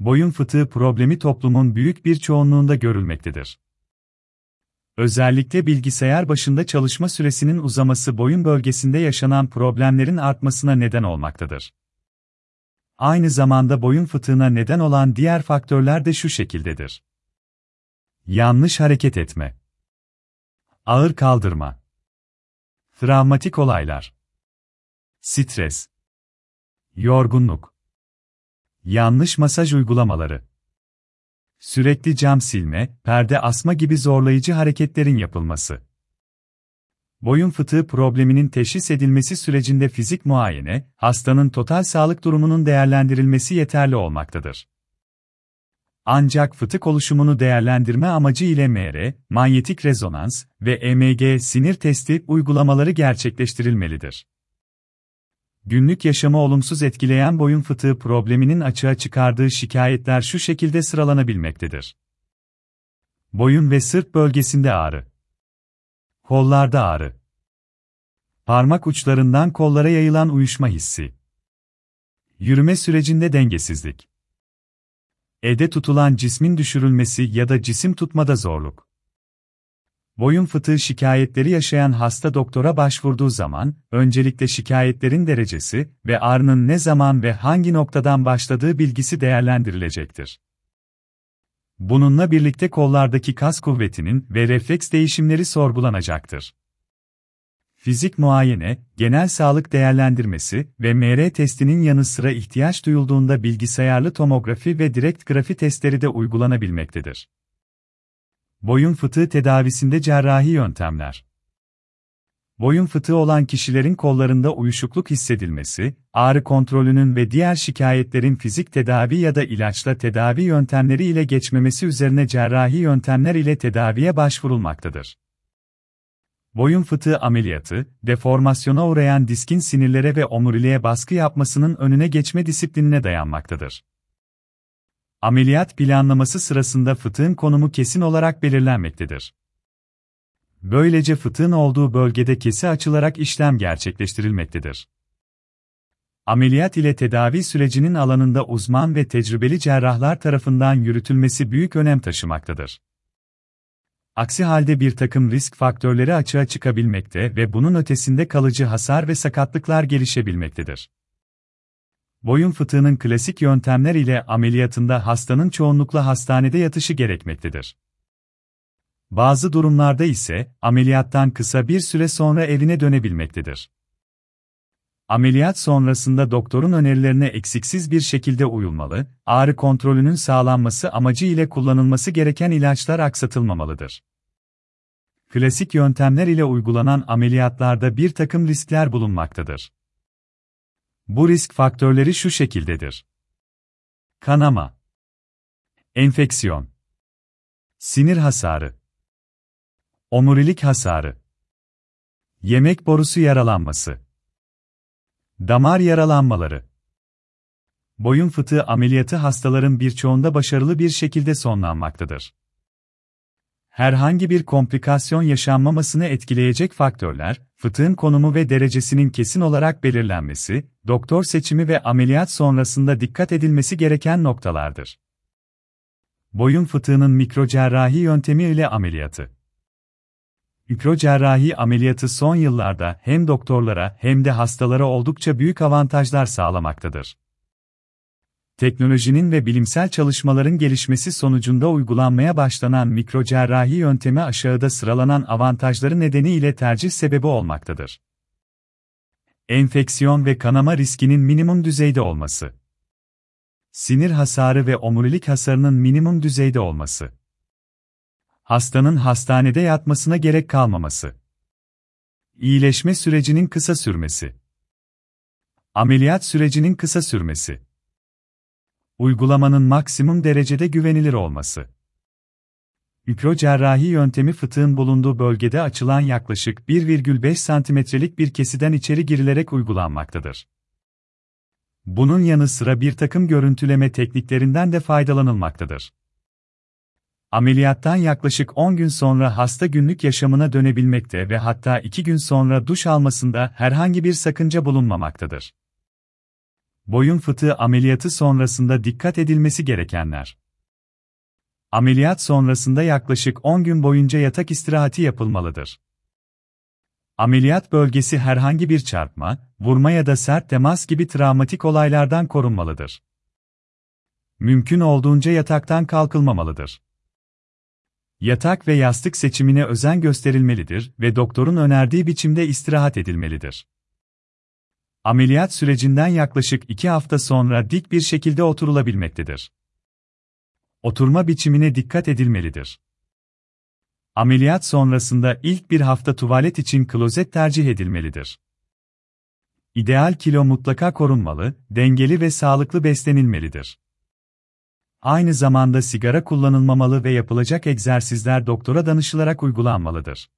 Boyun fıtığı problemi toplumun büyük bir çoğunluğunda görülmektedir. Özellikle bilgisayar başında çalışma süresinin uzaması boyun bölgesinde yaşanan problemlerin artmasına neden olmaktadır. Aynı zamanda boyun fıtığına neden olan diğer faktörler de şu şekildedir. Yanlış hareket etme. Ağır kaldırma. Travmatik olaylar. Stres. Yorgunluk. Yanlış masaj uygulamaları. Sürekli cam silme, perde asma gibi zorlayıcı hareketlerin yapılması. Boyun fıtığı probleminin teşhis edilmesi sürecinde fizik muayene, hastanın total sağlık durumunun değerlendirilmesi yeterli olmaktadır. Ancak fıtık oluşumunu değerlendirme amacı ile MR, manyetik rezonans ve EMG sinir testi uygulamaları gerçekleştirilmelidir. Günlük yaşamı olumsuz etkileyen boyun fıtığı probleminin açığa çıkardığı şikayetler şu şekilde sıralanabilmektedir. Boyun ve sırt bölgesinde ağrı. Kollarda ağrı. Parmak uçlarından kollara yayılan uyuşma hissi. Yürüme sürecinde dengesizlik. Ede tutulan cismin düşürülmesi ya da cisim tutmada zorluk. Boyun fıtığı şikayetleri yaşayan hasta doktora başvurduğu zaman, öncelikle şikayetlerin derecesi ve ağrının ne zaman ve hangi noktadan başladığı bilgisi değerlendirilecektir. Bununla birlikte kollardaki kas kuvvetinin ve refleks değişimleri sorgulanacaktır. Fizik muayene, genel sağlık değerlendirmesi ve MR testinin yanı sıra ihtiyaç duyulduğunda bilgisayarlı tomografi ve direkt grafi testleri de uygulanabilmektedir. Boyun fıtığı tedavisinde cerrahi yöntemler. Boyun fıtığı olan kişilerin kollarında uyuşukluk hissedilmesi, ağrı kontrolünün ve diğer şikayetlerin fizik tedavi ya da ilaçla tedavi yöntemleri ile geçmemesi üzerine cerrahi yöntemler ile tedaviye başvurulmaktadır. Boyun fıtığı ameliyatı, deformasyona uğrayan diskin sinirlere ve omuriliğe baskı yapmasının önüne geçme disiplinine dayanmaktadır. Ameliyat planlaması sırasında fıtığın konumu kesin olarak belirlenmektedir. Böylece fıtığın olduğu bölgede kesi açılarak işlem gerçekleştirilmektedir. Ameliyat ile tedavi sürecinin alanında uzman ve tecrübeli cerrahlar tarafından yürütülmesi büyük önem taşımaktadır. Aksi halde bir takım risk faktörleri açığa çıkabilmekte ve bunun ötesinde kalıcı hasar ve sakatlıklar gelişebilmektedir. Boyun fıtığının klasik yöntemler ile ameliyatında hastanın çoğunlukla hastanede yatışı gerekmektedir. Bazı durumlarda ise ameliyattan kısa bir süre sonra evine dönebilmektedir. Ameliyat sonrasında doktorun önerilerine eksiksiz bir şekilde uyulmalı, ağrı kontrolünün sağlanması amacı ile kullanılması gereken ilaçlar aksatılmamalıdır. Klasik yöntemler ile uygulanan ameliyatlarda bir takım riskler bulunmaktadır. Bu risk faktörleri şu şekildedir. Kanama, enfeksiyon, sinir hasarı, omurilik hasarı, yemek borusu yaralanması, damar yaralanmaları. Boyun fıtığı ameliyatı hastaların birçoğunda başarılı bir şekilde sonlanmaktadır herhangi bir komplikasyon yaşanmamasını etkileyecek faktörler, fıtığın konumu ve derecesinin kesin olarak belirlenmesi, doktor seçimi ve ameliyat sonrasında dikkat edilmesi gereken noktalardır. Boyun fıtığının mikrocerrahi yöntemi ile ameliyatı. Mikrocerrahi ameliyatı son yıllarda hem doktorlara hem de hastalara oldukça büyük avantajlar sağlamaktadır teknolojinin ve bilimsel çalışmaların gelişmesi sonucunda uygulanmaya başlanan mikrocerrahi yöntemi aşağıda sıralanan avantajları nedeniyle tercih sebebi olmaktadır. Enfeksiyon ve kanama riskinin minimum düzeyde olması. Sinir hasarı ve omurilik hasarının minimum düzeyde olması. Hastanın hastanede yatmasına gerek kalmaması. İyileşme sürecinin kısa sürmesi. Ameliyat sürecinin kısa sürmesi. Uygulamanın maksimum derecede güvenilir olması. Mikrocerrahi yöntemi fıtığın bulunduğu bölgede açılan yaklaşık 1,5 santimetrelik bir kesiden içeri girilerek uygulanmaktadır. Bunun yanı sıra bir takım görüntüleme tekniklerinden de faydalanılmaktadır. Ameliyattan yaklaşık 10 gün sonra hasta günlük yaşamına dönebilmekte ve hatta 2 gün sonra duş almasında herhangi bir sakınca bulunmamaktadır. Boyun fıtığı ameliyatı sonrasında dikkat edilmesi gerekenler. Ameliyat sonrasında yaklaşık 10 gün boyunca yatak istirahati yapılmalıdır. Ameliyat bölgesi herhangi bir çarpma, vurma ya da sert temas gibi travmatik olaylardan korunmalıdır. Mümkün olduğunca yataktan kalkılmamalıdır. Yatak ve yastık seçimine özen gösterilmelidir ve doktorun önerdiği biçimde istirahat edilmelidir. Ameliyat sürecinden yaklaşık 2 hafta sonra dik bir şekilde oturulabilmektedir. Oturma biçimine dikkat edilmelidir. Ameliyat sonrasında ilk bir hafta tuvalet için klozet tercih edilmelidir. İdeal kilo mutlaka korunmalı, dengeli ve sağlıklı beslenilmelidir. Aynı zamanda sigara kullanılmamalı ve yapılacak egzersizler doktora danışılarak uygulanmalıdır.